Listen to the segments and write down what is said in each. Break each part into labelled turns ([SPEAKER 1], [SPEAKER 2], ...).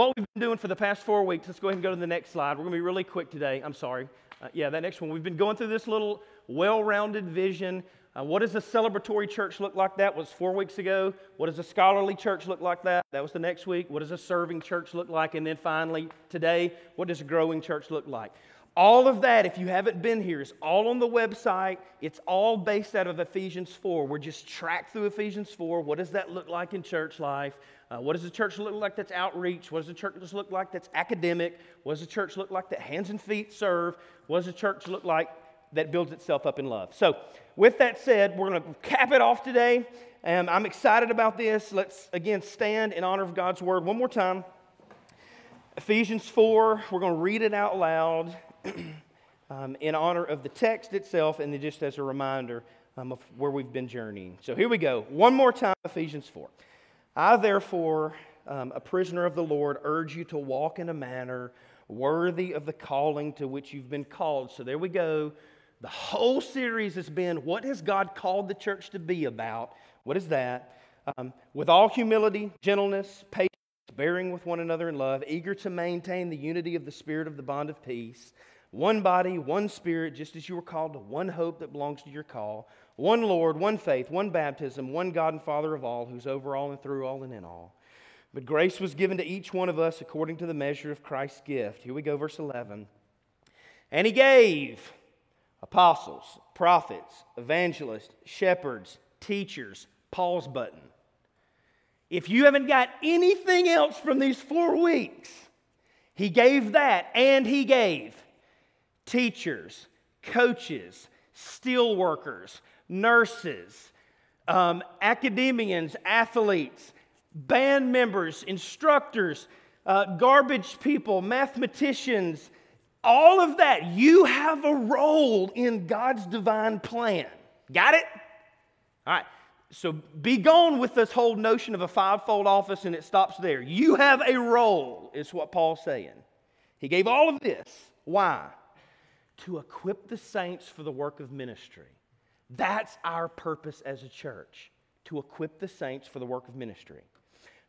[SPEAKER 1] what we've been doing for the past four weeks, let's go ahead and go to the next slide. We're going to be really quick today. I'm sorry. Uh, yeah, that next one. We've been going through this little well rounded vision. Uh, what does a celebratory church look like? That was four weeks ago. What does a scholarly church look like? That that was the next week. What does a serving church look like? And then finally, today, what does a growing church look like? All of that, if you haven't been here, is all on the website. It's all based out of Ephesians 4. We're just tracked through Ephesians 4. What does that look like in church life? Uh, what does the church look like that's outreach? What does the church look like that's academic? What does the church look like that hands and feet serve? What does the church look like that builds itself up in love? So, with that said, we're going to cap it off today. Um, I'm excited about this. Let's again stand in honor of God's word one more time. Ephesians 4, we're going to read it out loud um, in honor of the text itself and then just as a reminder um, of where we've been journeying. So here we go. One more time, Ephesians 4. I, therefore, um, a prisoner of the Lord, urge you to walk in a manner worthy of the calling to which you've been called. So there we go. The whole series has been what has God called the church to be about? What is that? Um, with all humility, gentleness, patience, bearing with one another in love, eager to maintain the unity of the Spirit of the bond of peace. One body, one Spirit, just as you were called to one hope that belongs to your call one Lord, one faith, one baptism, one God and Father of all, who's over all and through all and in all. But grace was given to each one of us according to the measure of Christ's gift. Here we go, verse 11. And he gave apostles, prophets, evangelists, shepherds, teachers, pause button. If you haven't got anything else from these four weeks, he gave that, and he gave teachers, coaches, steel workers, nurses, um, academians, athletes, band members, instructors, uh, garbage people, mathematicians, all of that. You have a role in God's divine plan. Got it? All right. So be gone with this whole notion of a fivefold office and it stops there. You have a role, is what Paul's saying. He gave all of this. Why? To equip the saints for the work of ministry. That's our purpose as a church to equip the saints for the work of ministry.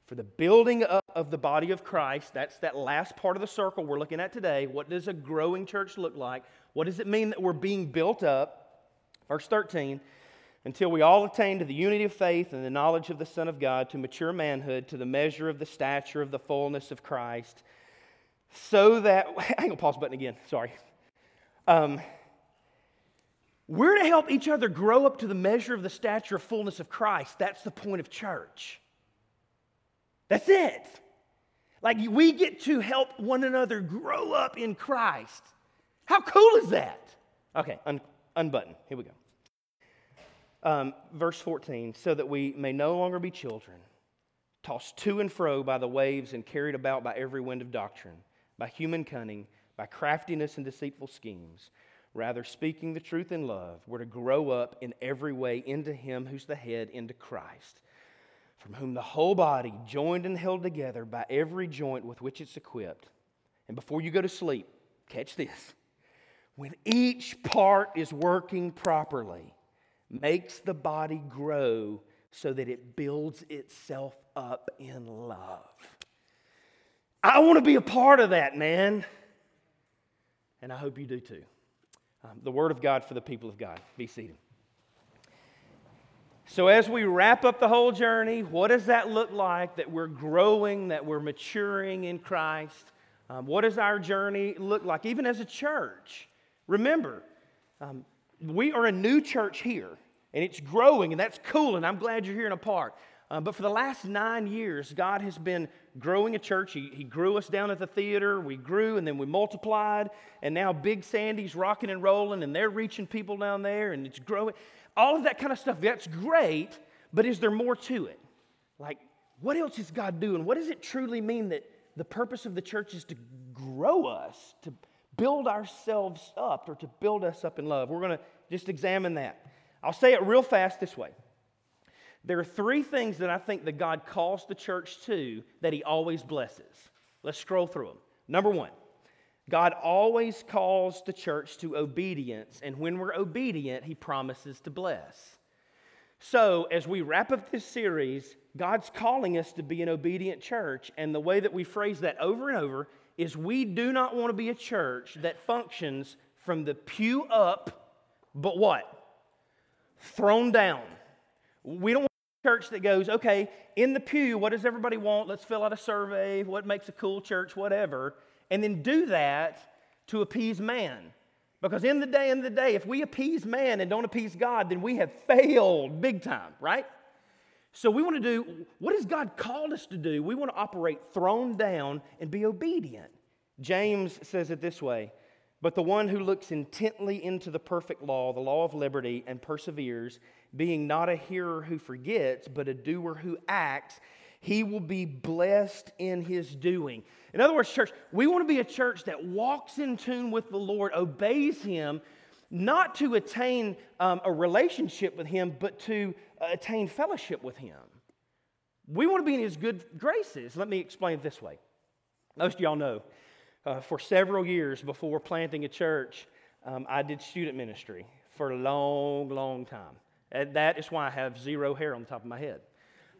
[SPEAKER 1] For the building up of the body of Christ, that's that last part of the circle we're looking at today. What does a growing church look like? What does it mean that we're being built up? Verse 13, until we all attain to the unity of faith and the knowledge of the Son of God, to mature manhood, to the measure of the stature of the fullness of Christ, so that, hang on, pause button again, sorry. Um, we're to help each other grow up to the measure of the stature of fullness of Christ. That's the point of church. That's it. Like we get to help one another grow up in Christ. How cool is that? Okay, un- unbutton. Here we go. Um, verse 14, so that we may no longer be children, tossed to and fro by the waves and carried about by every wind of doctrine, by human cunning, by craftiness and deceitful schemes Rather, speaking the truth in love, we're to grow up in every way into Him who's the head, into Christ, from whom the whole body, joined and held together by every joint with which it's equipped. And before you go to sleep, catch this. When each part is working properly, makes the body grow so that it builds itself up in love. I want to be a part of that, man. And I hope you do too. Um, the Word of God for the people of God. Be seated. So, as we wrap up the whole journey, what does that look like that we're growing, that we're maturing in Christ? Um, what does our journey look like, even as a church? Remember, um, we are a new church here, and it's growing, and that's cool, and I'm glad you're here in a part. Uh, but for the last nine years, God has been growing a church. He, he grew us down at the theater. We grew and then we multiplied. And now Big Sandy's rocking and rolling and they're reaching people down there and it's growing. All of that kind of stuff, that's great. But is there more to it? Like, what else is God doing? What does it truly mean that the purpose of the church is to grow us, to build ourselves up, or to build us up in love? We're going to just examine that. I'll say it real fast this way there are three things that I think that God calls the church to that He always blesses. Let's scroll through them. Number one, God always calls the church to obedience, and when we're obedient, He promises to bless. So, as we wrap up this series, God's calling us to be an obedient church. And the way that we phrase that over and over is we do not want to be a church that functions from the pew up, but what? Throne down. We don't church that goes, okay, in the pew, what does everybody want? Let's fill out a survey, what makes a cool church, whatever, and then do that to appease man. Because in the day, in the day, if we appease man and don't appease God, then we have failed big time, right? So we want to do what has God called us to do? We want to operate throne down and be obedient. James says it this way But the one who looks intently into the perfect law, the law of liberty, and perseveres, being not a hearer who forgets, but a doer who acts, he will be blessed in his doing. In other words, church, we want to be a church that walks in tune with the Lord, obeys him, not to attain um, a relationship with him, but to attain fellowship with Him. We want to be in His good graces. Let me explain it this way. Most of y'all know, uh, for several years before planting a church, um, I did student ministry for a long, long time. And that is why I have zero hair on the top of my head.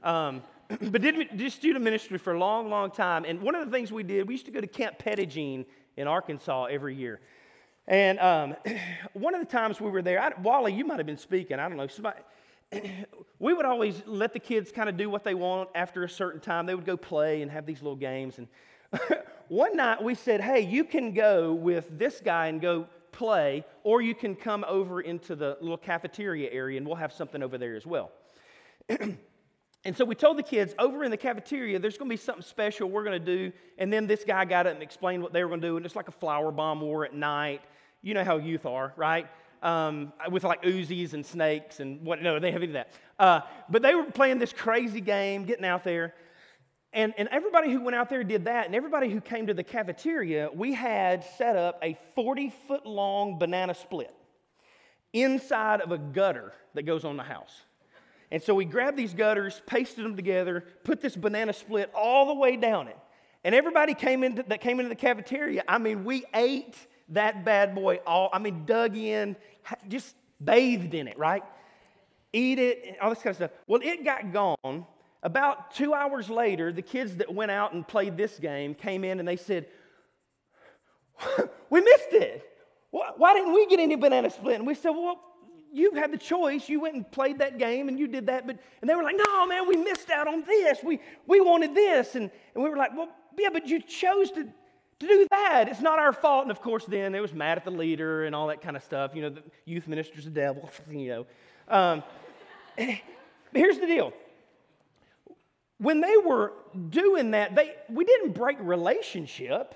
[SPEAKER 1] Um, but did, did student ministry for a long, long time. And one of the things we did, we used to go to Camp Petit in Arkansas every year. And um, one of the times we were there, I, Wally, you might have been speaking. I don't know. Somebody, we would always let the kids kind of do what they want after a certain time. They would go play and have these little games. And one night we said, hey, you can go with this guy and go play, or you can come over into the little cafeteria area and we'll have something over there as well. and so we told the kids, over in the cafeteria, there's going to be something special we're going to do. And then this guy got up and explained what they were going to do. And it's like a flour bomb war at night. You know how youth are, right? um, with like Uzis and snakes and what, no, they have any of that. Uh, but they were playing this crazy game, getting out there. And, and everybody who went out there did that, and everybody who came to the cafeteria, we had set up a 40 foot long banana split inside of a gutter that goes on the house. And so we grabbed these gutters, pasted them together, put this banana split all the way down it. And everybody came into, that came into the cafeteria, I mean, we ate that bad boy all, I mean, dug in, just bathed in it, right? Eat it, all this kind of stuff. Well, it got gone. About two hours later, the kids that went out and played this game came in and they said, We missed it. Why didn't we get any banana split? And we said, Well, you had the choice. You went and played that game and you did that. But, and they were like, No, man, we missed out on this. We, we wanted this. And, and we were like, Well, yeah, but you chose to, to do that. It's not our fault. And of course, then they was mad at the leader and all that kind of stuff. You know, the youth minister's the devil, you know. Um, but here's the deal. When they were doing that, they, we didn't break relationship.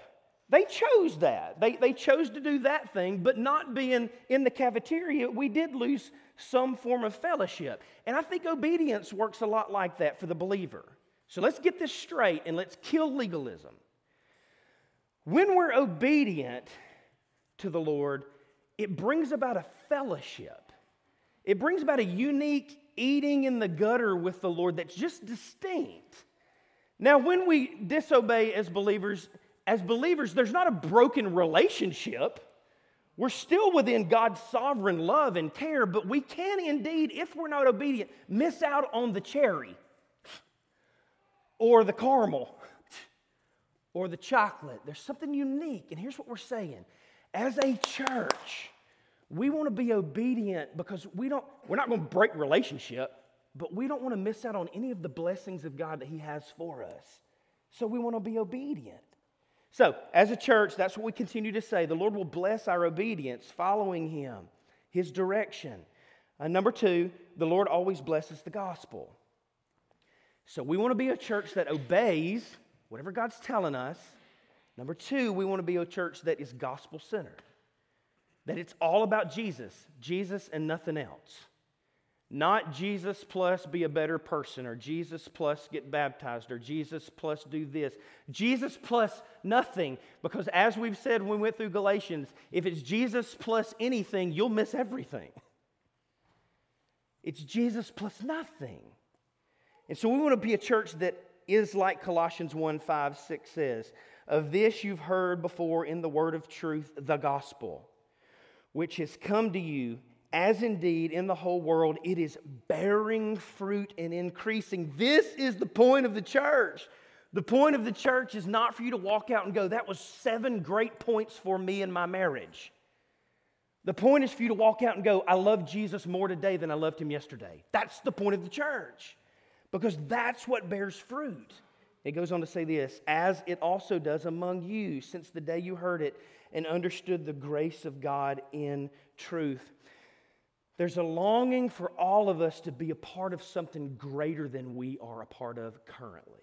[SPEAKER 1] They chose that. They, they chose to do that thing, but not being in the cafeteria, we did lose some form of fellowship. And I think obedience works a lot like that for the believer. So let's get this straight and let's kill legalism. When we're obedient to the Lord, it brings about a fellowship. It brings about a unique eating in the gutter with the Lord that's just distinct. Now, when we disobey as believers, as believers, there's not a broken relationship. We're still within God's sovereign love and care, but we can indeed, if we're not obedient, miss out on the cherry or the caramel or the chocolate. There's something unique. And here's what we're saying as a church, we want to be obedient because we don't, we're not going to break relationship, but we don't want to miss out on any of the blessings of God that He has for us. So we want to be obedient. So, as a church, that's what we continue to say. The Lord will bless our obedience, following Him, His direction. Uh, number two, the Lord always blesses the gospel. So, we want to be a church that obeys whatever God's telling us. Number two, we want to be a church that is gospel centered, that it's all about Jesus, Jesus and nothing else. Not Jesus plus be a better person, or Jesus plus get baptized, or Jesus plus do this. Jesus plus nothing. Because as we've said when we went through Galatians, if it's Jesus plus anything, you'll miss everything. It's Jesus plus nothing. And so we want to be a church that is like Colossians 1 5, 6 says, Of this you've heard before in the word of truth, the gospel, which has come to you, as indeed in the whole world it is bearing fruit and increasing. This is the point of the church. The point of the church is not for you to walk out and go, that was seven great points for me in my marriage. The point is for you to walk out and go, I love Jesus more today than I loved him yesterday. That's the point of the church because that's what bears fruit. It goes on to say this as it also does among you since the day you heard it and understood the grace of God in truth. There's a longing for all of us to be a part of something greater than we are a part of currently.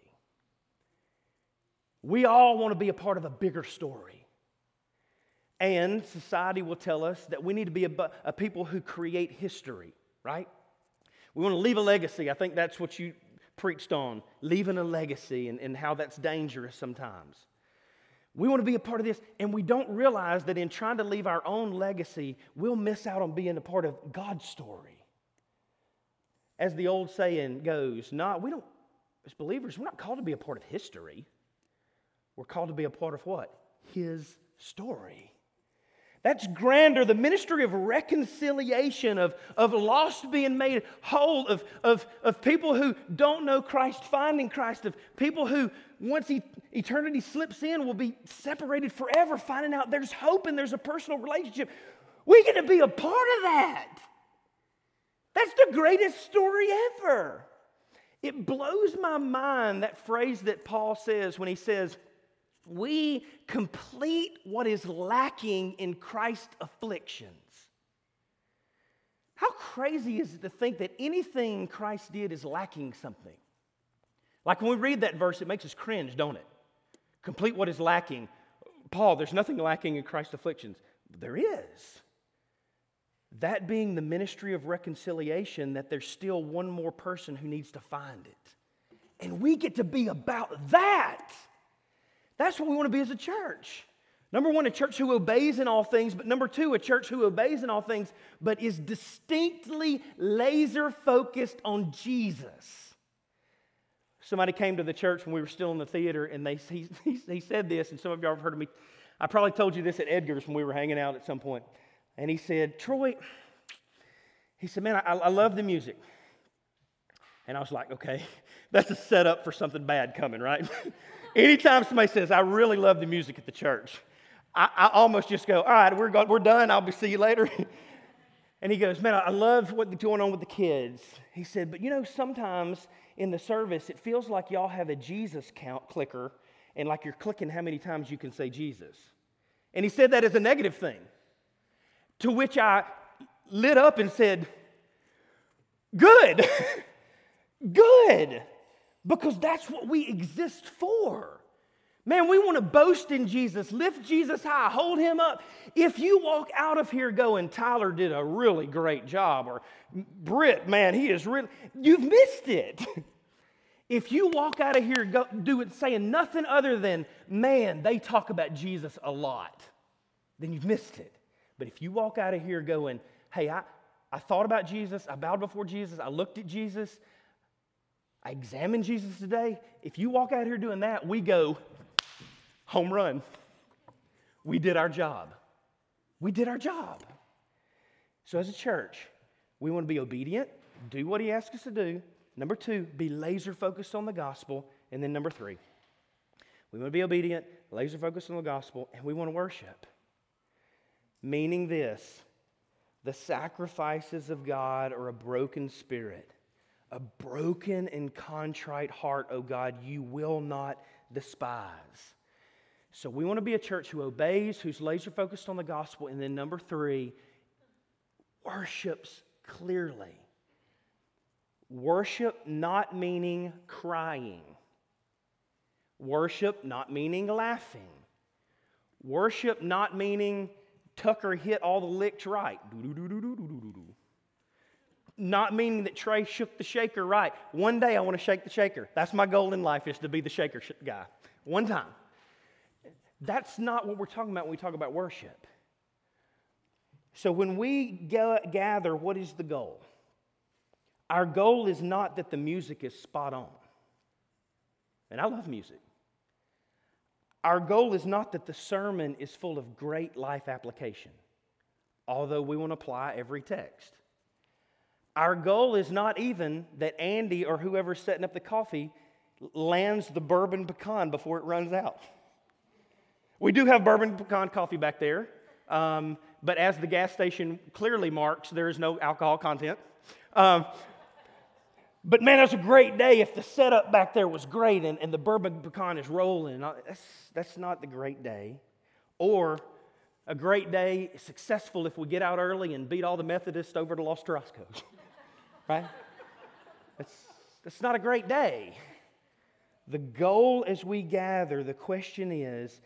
[SPEAKER 1] We all want to be a part of a bigger story. And society will tell us that we need to be a, a people who create history, right? We want to leave a legacy. I think that's what you preached on leaving a legacy and, and how that's dangerous sometimes. We want to be a part of this, and we don't realize that in trying to leave our own legacy, we'll miss out on being a part of God's story. As the old saying goes, not we don't, as believers, we're not called to be a part of history. We're called to be a part of what? His story. That's grander. The ministry of reconciliation, of, of lost being made whole, of, of, of people who don't know Christ finding Christ, of people who, once he, eternity slips in, will be separated forever, finding out there's hope and there's a personal relationship. We get to be a part of that. That's the greatest story ever. It blows my mind that phrase that Paul says when he says, we complete what is lacking in Christ's afflictions. How crazy is it to think that anything Christ did is lacking something? Like when we read that verse, it makes us cringe, don't it? Complete what is lacking. Paul, there's nothing lacking in Christ's afflictions. There is. That being the ministry of reconciliation, that there's still one more person who needs to find it. And we get to be about that. That's what we want to be as a church. Number one, a church who obeys in all things, but number two, a church who obeys in all things, but is distinctly laser focused on Jesus. Somebody came to the church when we were still in the theater, and they, he, he, said this, and some of y'all have heard of me. I probably told you this at Edgar's when we were hanging out at some point. And he said, Troy, he said, man, I, I love the music. And I was like, okay, that's a setup for something bad coming, right? Anytime somebody says, I really love the music at the church, I, I almost just go, all right, we're, we're done. I'll be, see you later. and he goes, man, I love what's going on with the kids. He said, but you know, sometimes in the service, it feels like y'all have a Jesus count clicker and like you're clicking how many times you can say Jesus. And he said that as a negative thing. To which I lit up and said, Good, good because that's what we exist for. Man, we want to boast in Jesus, lift Jesus high, hold him up. If you walk out of here going, Tyler did a really great job, or Britt, man, he is really, you've missed it. if you walk out of here go, do it saying nothing other than, man, they talk about Jesus a lot, then you've missed it. But if you walk out of here going, hey, I, I thought about Jesus, I bowed before Jesus, I looked at Jesus, I examine Jesus today. If you walk out here doing that, we go home run. We did our job. We did our job. So, as a church, we want to be obedient, do what He asks us to do. Number two, be laser focused on the gospel. And then number three, we want to be obedient, laser focused on the gospel, and we want to worship. Meaning this the sacrifices of God are a broken spirit a broken and contrite heart, O God, you will not despise. So we want to be a church who obeys, who's laser focused on the gospel. And then number three, worships clearly. Worship not meaning crying. Worship not meaning laughing. Worship not meaning Tucker hit all the licks right not meaning that Trey shook the shaker right. One day I want to shake the shaker. That's my goal in life is to be the shaker guy. One time. That's not what we're talking about when we talk about worship. So when we gather, what is the goal? Our goal is not that the music is spot on. And I love music. Our goal is not that the sermon is full of great life application, although we want to apply every text. Our goal is not even that Andy or whoever's setting up the coffee lands the bourbon pecan before it runs out. We do have bourbon pecan coffee back there, um, but as the gas station clearly marks, there is no alcohol content. Um, but man, that's a great day if the setup back there was great and, and the bourbon pecan is rolling. That's, that's not the great day. Or a great day, successful if we get out early and beat all the Methodists over to Los Tarascos. right? That's, that's not a great day. The goal as we gather, the question is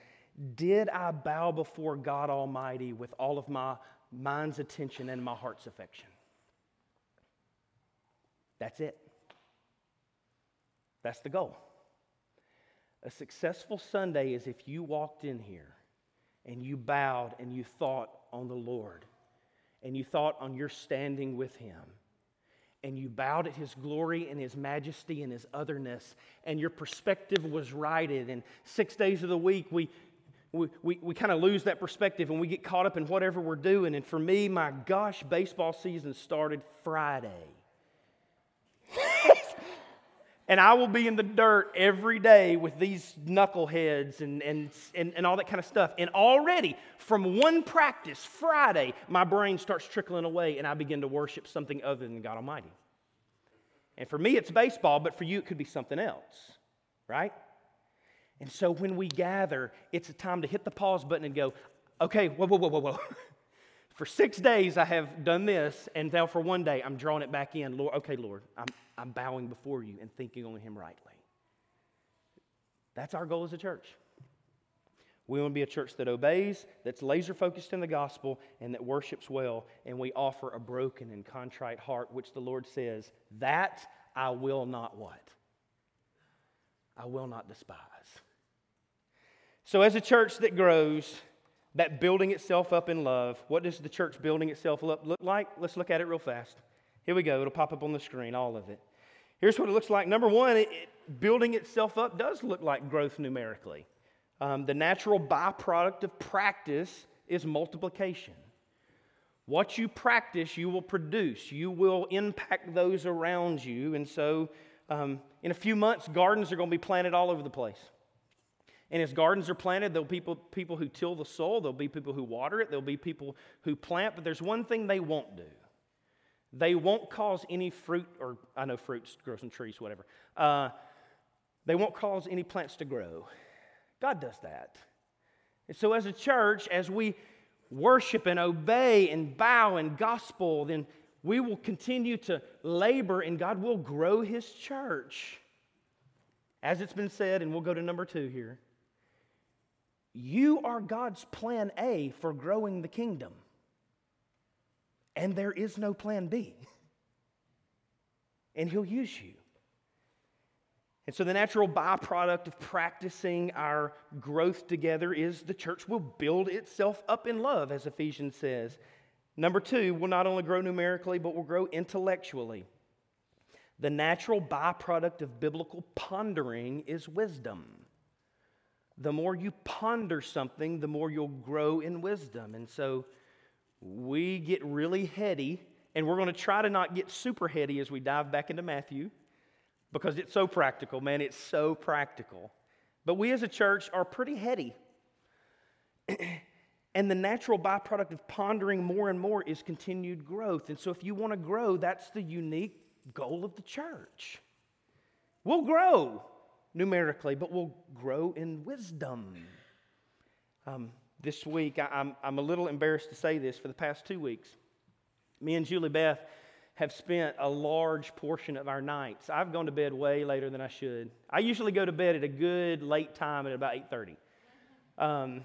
[SPEAKER 1] Did I bow before God Almighty with all of my mind's attention and my heart's affection? That's it. That's the goal. A successful Sunday is if you walked in here and you bowed and you thought on the Lord and you thought on your standing with Him and you bowed at his glory and his majesty and his otherness, and your perspective was righted. And six days of the week, we, we, we, we kind of lose that perspective and we get caught up in whatever we're doing. And for me, my gosh, baseball season started Friday. And I will be in the dirt every day with these knuckleheads and, and, and, and all that kind of stuff. And already, from one practice, Friday, my brain starts trickling away and I begin to worship something other than God Almighty. And for me, it's baseball, but for you, it could be something else, right? And so when we gather, it's a time to hit the pause button and go, okay, whoa, whoa, whoa, whoa, whoa. for six days, I have done this, and now for one day, I'm drawing it back in. Lord, okay, Lord, I'm, I'm bowing before you and thinking on Him rightly. That's our goal as a church. We want to be a church that obeys, that's laser focused in the gospel, and that worships well. And we offer a broken and contrite heart, which the Lord says, That I will not what? I will not despise. So, as a church that grows, that building itself up in love, what does the church building itself up look like? Let's look at it real fast. Here we go. It'll pop up on the screen, all of it. Here's what it looks like. Number one, it, it, building itself up does look like growth numerically. Um, the natural byproduct of practice is multiplication. What you practice, you will produce. You will impact those around you. And so, um, in a few months, gardens are going to be planted all over the place. And as gardens are planted, there'll be people, people who till the soil, there'll be people who water it, there'll be people who plant, but there's one thing they won't do. They won't cause any fruit, or I know fruits grow some trees, whatever. Uh, they won't cause any plants to grow. God does that. And so, as a church, as we worship and obey and bow and gospel, then we will continue to labor and God will grow His church. As it's been said, and we'll go to number two here you are God's plan A for growing the kingdom, and there is no plan B. And He'll use you. And so, the natural byproduct of practicing our growth together is the church will build itself up in love, as Ephesians says. Number two, will not only grow numerically, but will grow intellectually. The natural byproduct of biblical pondering is wisdom. The more you ponder something, the more you'll grow in wisdom. And so, we get really heady, and we're going to try to not get super heady as we dive back into Matthew because it's so practical, man. It's so practical. But we as a church are pretty heady. and the natural byproduct of pondering more and more is continued growth. And so, if you want to grow, that's the unique goal of the church. We'll grow numerically, but we'll grow in wisdom. Um, this week, I, I'm, I'm a little embarrassed to say this for the past two weeks. Me and Julie Beth have spent a large portion of our nights. I've gone to bed way later than I should. I usually go to bed at a good late time at about 8:30. Um,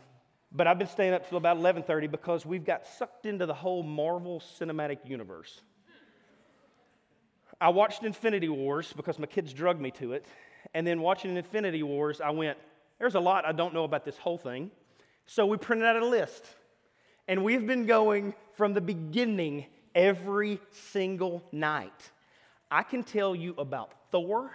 [SPEAKER 1] but I've been staying up till about 11:30 because we've got sucked into the whole Marvel Cinematic Universe. I watched Infinity Wars because my kids drugged me to it, and then watching Infinity Wars, I went, "There's a lot I don't know about this whole thing." So we printed out a list, and we've been going from the beginning every single night. I can tell you about Thor,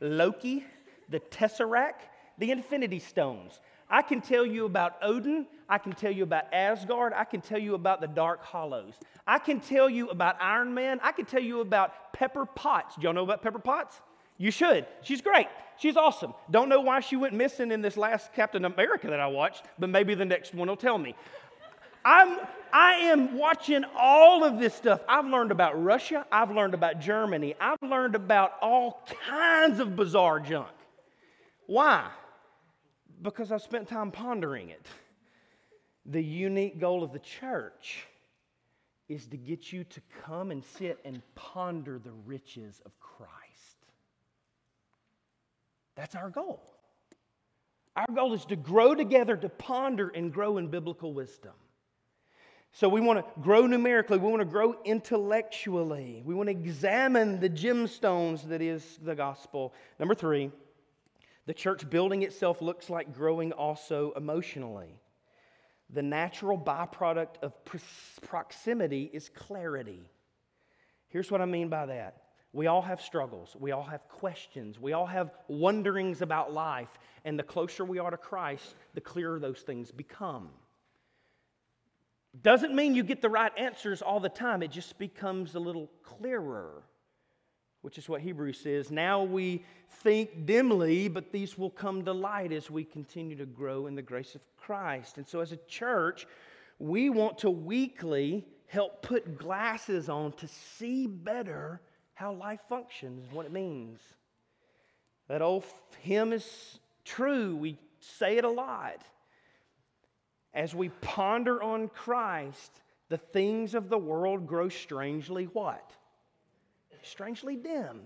[SPEAKER 1] Loki, the Tesseract, the Infinity Stones. I can tell you about Odin. I can tell you about Asgard. I can tell you about the Dark Hollows. I can tell you about Iron Man. I can tell you about Pepper Potts. Do y'all know about Pepper Potts? You should. She's great. She's awesome. Don't know why she went missing in this last Captain America that I watched, but maybe the next one will tell me. I'm, I am watching all of this stuff. I've learned about Russia. I've learned about Germany. I've learned about all kinds of bizarre junk. Why? Because I've spent time pondering it. The unique goal of the church is to get you to come and sit and ponder the riches of Christ. That's our goal. Our goal is to grow together, to ponder and grow in biblical wisdom. So we want to grow numerically, we want to grow intellectually, we want to examine the gemstones that is the gospel. Number three, the church building itself looks like growing also emotionally. The natural byproduct of proximity is clarity. Here's what I mean by that. We all have struggles. We all have questions. We all have wonderings about life. And the closer we are to Christ, the clearer those things become. Doesn't mean you get the right answers all the time, it just becomes a little clearer, which is what Hebrews says. Now we think dimly, but these will come to light as we continue to grow in the grace of Christ. And so, as a church, we want to weekly help put glasses on to see better how life functions, and what it means. That old hymn is true. We say it a lot as we ponder on Christ, the things of the world grow strangely what? Strangely dim.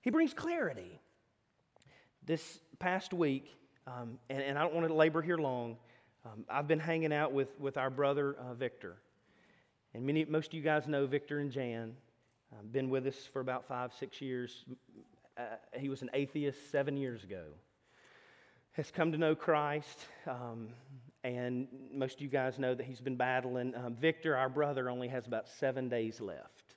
[SPEAKER 1] He brings clarity. This past week, um, and, and, I don't want to labor here long, um, I've been hanging out with, with our brother uh, Victor. And many, most of you guys know Victor and Jan. Uh, been with us for about five, six years. Uh, he was an atheist seven years ago. Has come to know Christ. Um, and most of you guys know that he's been battling. Um, Victor, our brother, only has about seven days left.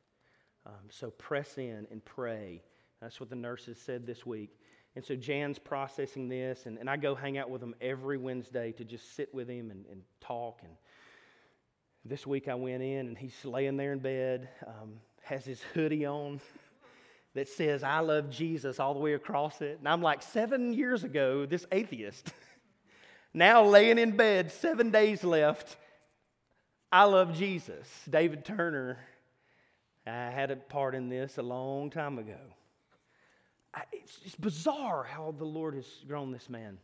[SPEAKER 1] Um, so press in and pray. That's what the nurses said this week. And so Jan's processing this, and, and I go hang out with him every Wednesday to just sit with him and, and talk. And this week I went in, and he's laying there in bed, um, has his hoodie on that says, I love Jesus all the way across it. And I'm like, seven years ago, this atheist. Now laying in bed, seven days left. I love Jesus. David Turner, I had a part in this a long time ago. I, it's just bizarre how the Lord has grown this man.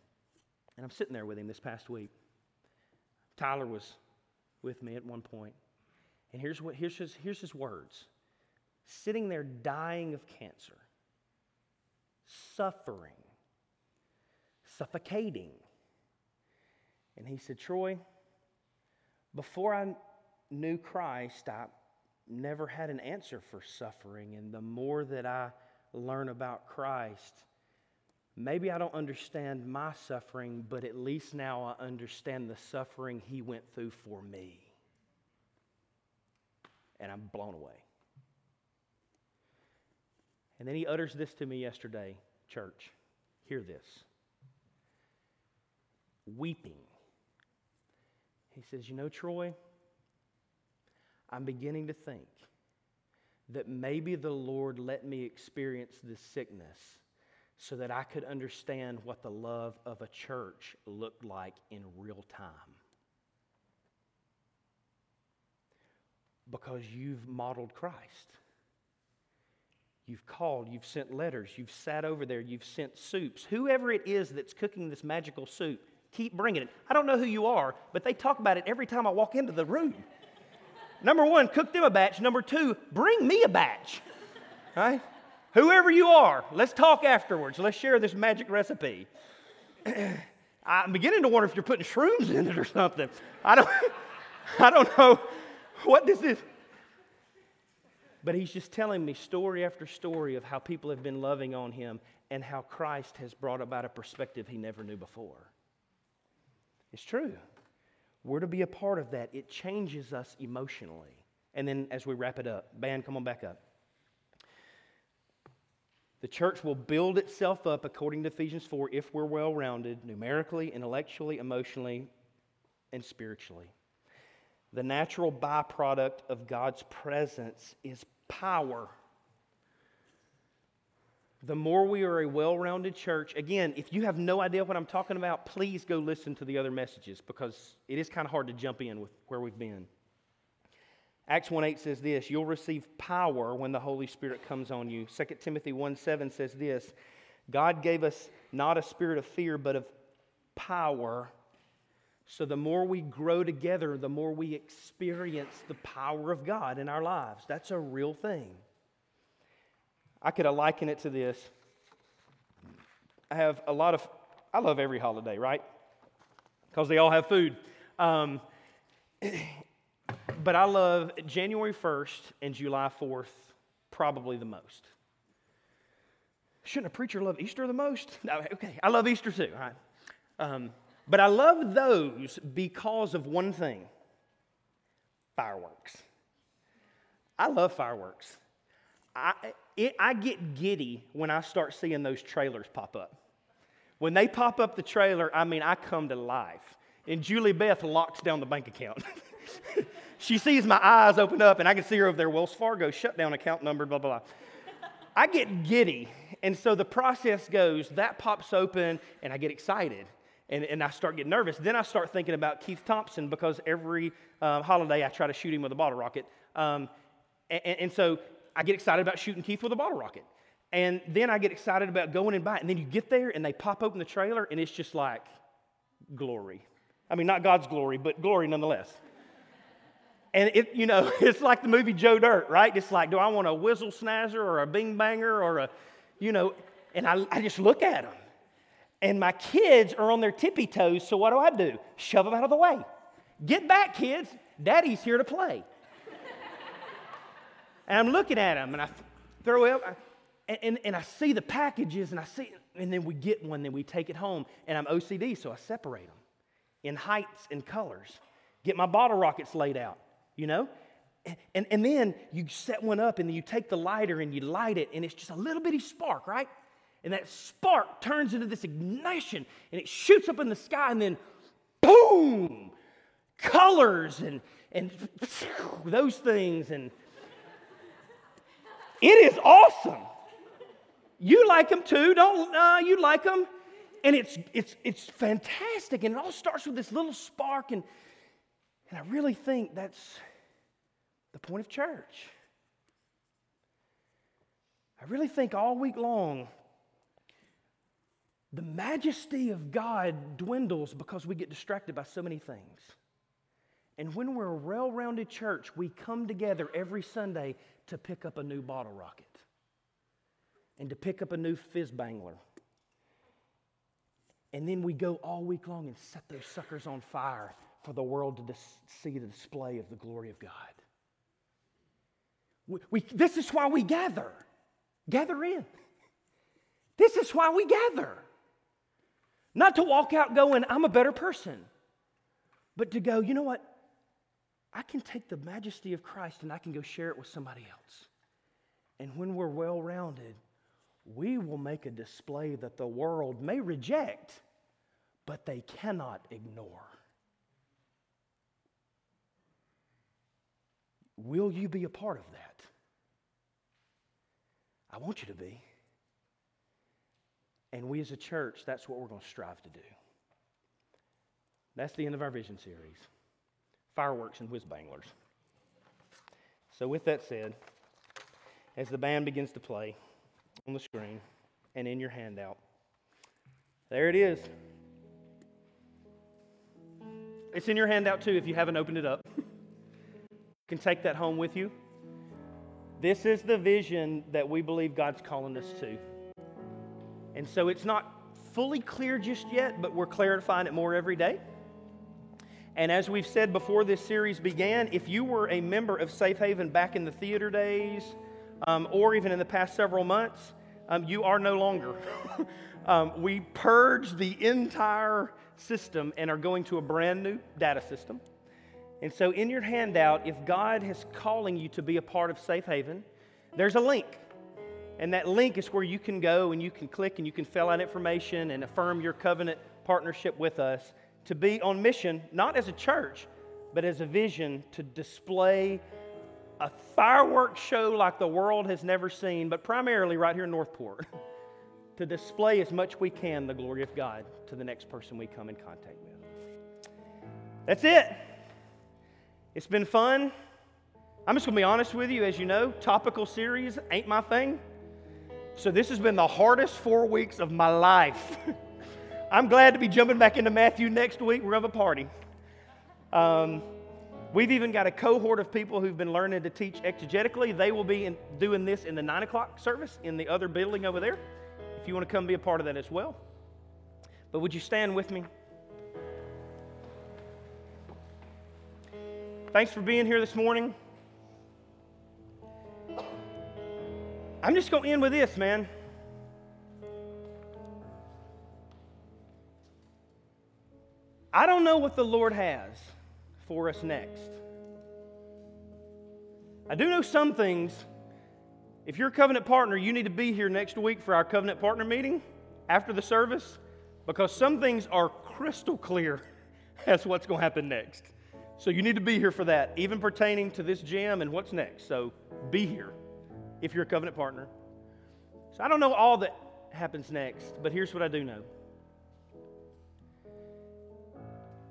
[SPEAKER 1] And I'm sitting there with him this past week. Tyler was with me at one point. And here's, what, here's, his, here's his words sitting there dying of cancer, suffering, suffocating and he said, Troy, before I knew Christ, I never had an answer for suffering. And the more that I learn about Christ, maybe I don't understand my suffering, but at least now I understand the suffering he went through for me. And I'm blown away. And then he utters this to me yesterday, church. Hear this weeping he says, You know, Troy, I'm beginning to think that maybe the Lord let me experience this sickness so that I could understand what the love of a church looked like in real time. Because you've modeled Christ. You've called, you've sent letters, you've sat over there, you've sent soups. Whoever it is that's cooking this magical soup, Keep bringing it. I don't know who you are, but they talk about it every time I walk into the room. Number one, cook them a batch. Number two, bring me a batch. Right? Whoever you are, let's talk afterwards. Let's share this magic recipe. I'm beginning to wonder if you're putting shrooms in it or something. I don't, I don't know what this is. But he's just telling me story after story of how people have been loving on him and how Christ has brought about a perspective he never knew before. It's true. We're to be a part of that. It changes us emotionally. And then as we wrap it up, band, come on back up. The church will build itself up according to Ephesians 4 if we're well rounded, numerically, intellectually, emotionally, and spiritually. The natural byproduct of God's presence is power. The more we are a well rounded church, again, if you have no idea what I'm talking about, please go listen to the other messages because it is kind of hard to jump in with where we've been. Acts 1 8 says this You'll receive power when the Holy Spirit comes on you. 2 Timothy 1 7 says this God gave us not a spirit of fear, but of power. So the more we grow together, the more we experience the power of God in our lives. That's a real thing. I could liken it to this. I have a lot of, I love every holiday, right? Because they all have food. Um, but I love January 1st and July 4th probably the most. Shouldn't a preacher love Easter the most? No, okay, I love Easter too, all right? Um, but I love those because of one thing fireworks. I love fireworks. I, it, I get giddy when I start seeing those trailers pop up. When they pop up the trailer, I mean, I come to life. And Julie Beth locks down the bank account. she sees my eyes open up, and I can see her over there, Wells Fargo shutdown account number, blah, blah, blah. I get giddy. And so the process goes that pops open, and I get excited. And, and I start getting nervous. Then I start thinking about Keith Thompson because every uh, holiday I try to shoot him with a bottle rocket. Um, and, and so I get excited about shooting Keith with a bottle rocket. And then I get excited about going and buying. And then you get there and they pop open the trailer and it's just like glory. I mean, not God's glory, but glory nonetheless. And it, you know, it's like the movie Joe Dirt, right? It's like, do I want a whistle snazzer or a bing banger or a, you know, and I, I just look at them. And my kids are on their tippy toes, so what do I do? Shove them out of the way. Get back, kids. Daddy's here to play. and I'm looking at them and I throw it up. And, and, and, I see the packages and I see, and then we get one, then we take it home. And I'm OCD, so I separate them in heights and colors. Get my bottle rockets laid out you know? And, and then you set one up and you take the lighter and you light it and it's just a little bitty spark, right? And that spark turns into this ignition and it shoots up in the sky and then boom, colors and, and those things. And it is awesome. You like them too, don't uh, you like them? And it's, it's, it's fantastic. And it all starts with this little spark. And, and I really think that's the point of church. I really think all week long, the majesty of God dwindles because we get distracted by so many things. And when we're a well rounded church, we come together every Sunday to pick up a new bottle rocket and to pick up a new fizz bangler. And then we go all week long and set those suckers on fire for the world to dis- see the display of the glory of God. We, we, this is why we gather. Gather in. This is why we gather. Not to walk out going, I'm a better person, but to go, you know what? I can take the majesty of Christ and I can go share it with somebody else. And when we're well rounded, we will make a display that the world may reject, but they cannot ignore. Will you be a part of that? I want you to be. And we as a church, that's what we're going to strive to do. That's the end of our vision series fireworks and whiz banglers. So, with that said, as the band begins to play on the screen and in your handout, there it is. It's in your handout too if you haven't opened it up you can take that home with you. This is the vision that we believe God's calling us to. And so it's not fully clear just yet, but we're clarifying it more every day. And as we've said before this series began, if you were a member of Safe Haven back in the theater days, um, or even in the past several months, um, you are no longer. um, we purged the entire system and are going to a brand new data system. And so, in your handout, if God is calling you to be a part of Safe Haven, there's a link. And that link is where you can go and you can click and you can fill out information and affirm your covenant partnership with us to be on mission, not as a church, but as a vision to display a fireworks show like the world has never seen, but primarily right here in Northport, to display as much we can the glory of God to the next person we come in contact with. That's it. It's been fun. I'm just going to be honest with you. As you know, topical series ain't my thing. So this has been the hardest four weeks of my life. I'm glad to be jumping back into Matthew next week. We're going to have a party. Um, we've even got a cohort of people who've been learning to teach exegetically. They will be in, doing this in the 9 o'clock service in the other building over there if you want to come be a part of that as well. But would you stand with me? Thanks for being here this morning. I'm just going to end with this, man. I don't know what the Lord has for us next. I do know some things. If you're a covenant partner, you need to be here next week for our covenant partner meeting after the service because some things are crystal clear as what's going to happen next. So you need to be here for that, even pertaining to this gym and what's next. So be here if you're a covenant partner. So I don't know all that happens next, but here's what I do know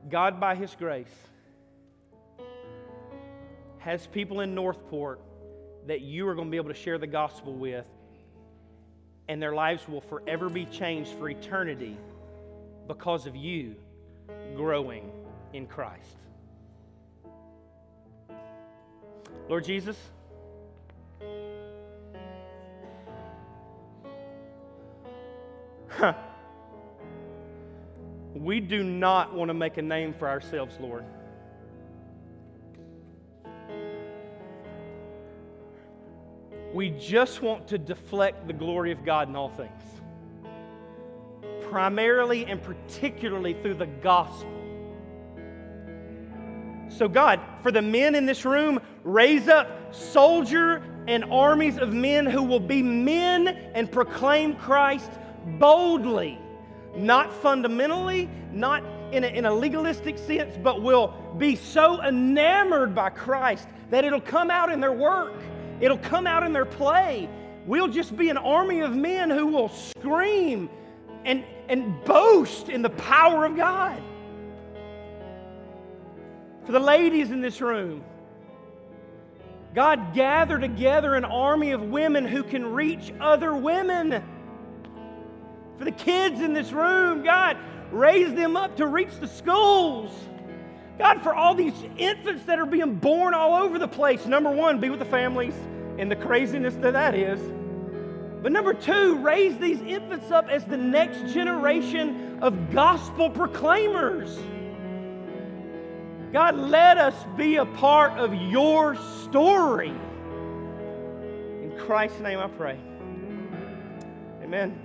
[SPEAKER 1] God, by His grace, has people in Northport that you are going to be able to share the gospel with, and their lives will forever be changed for eternity because of you growing in Christ. Lord Jesus, we do not want to make a name for ourselves, Lord. We just want to deflect the glory of God in all things, primarily and particularly through the gospel. So, God, for the men in this room, raise up soldier and armies of men who will be men and proclaim Christ boldly, not fundamentally, not in a, in a legalistic sense, but will be so enamored by Christ that it'll come out in their work, it'll come out in their play. We'll just be an army of men who will scream and, and boast in the power of God. For the ladies in this room, God gather together an army of women who can reach other women. For the kids in this room, God, raise them up to reach the schools. God, for all these infants that are being born all over the place, number one, be with the families and the craziness that that is. But number two, raise these infants up as the next generation of gospel proclaimers. God, let us be a part of your story. In Christ's name I pray. Amen.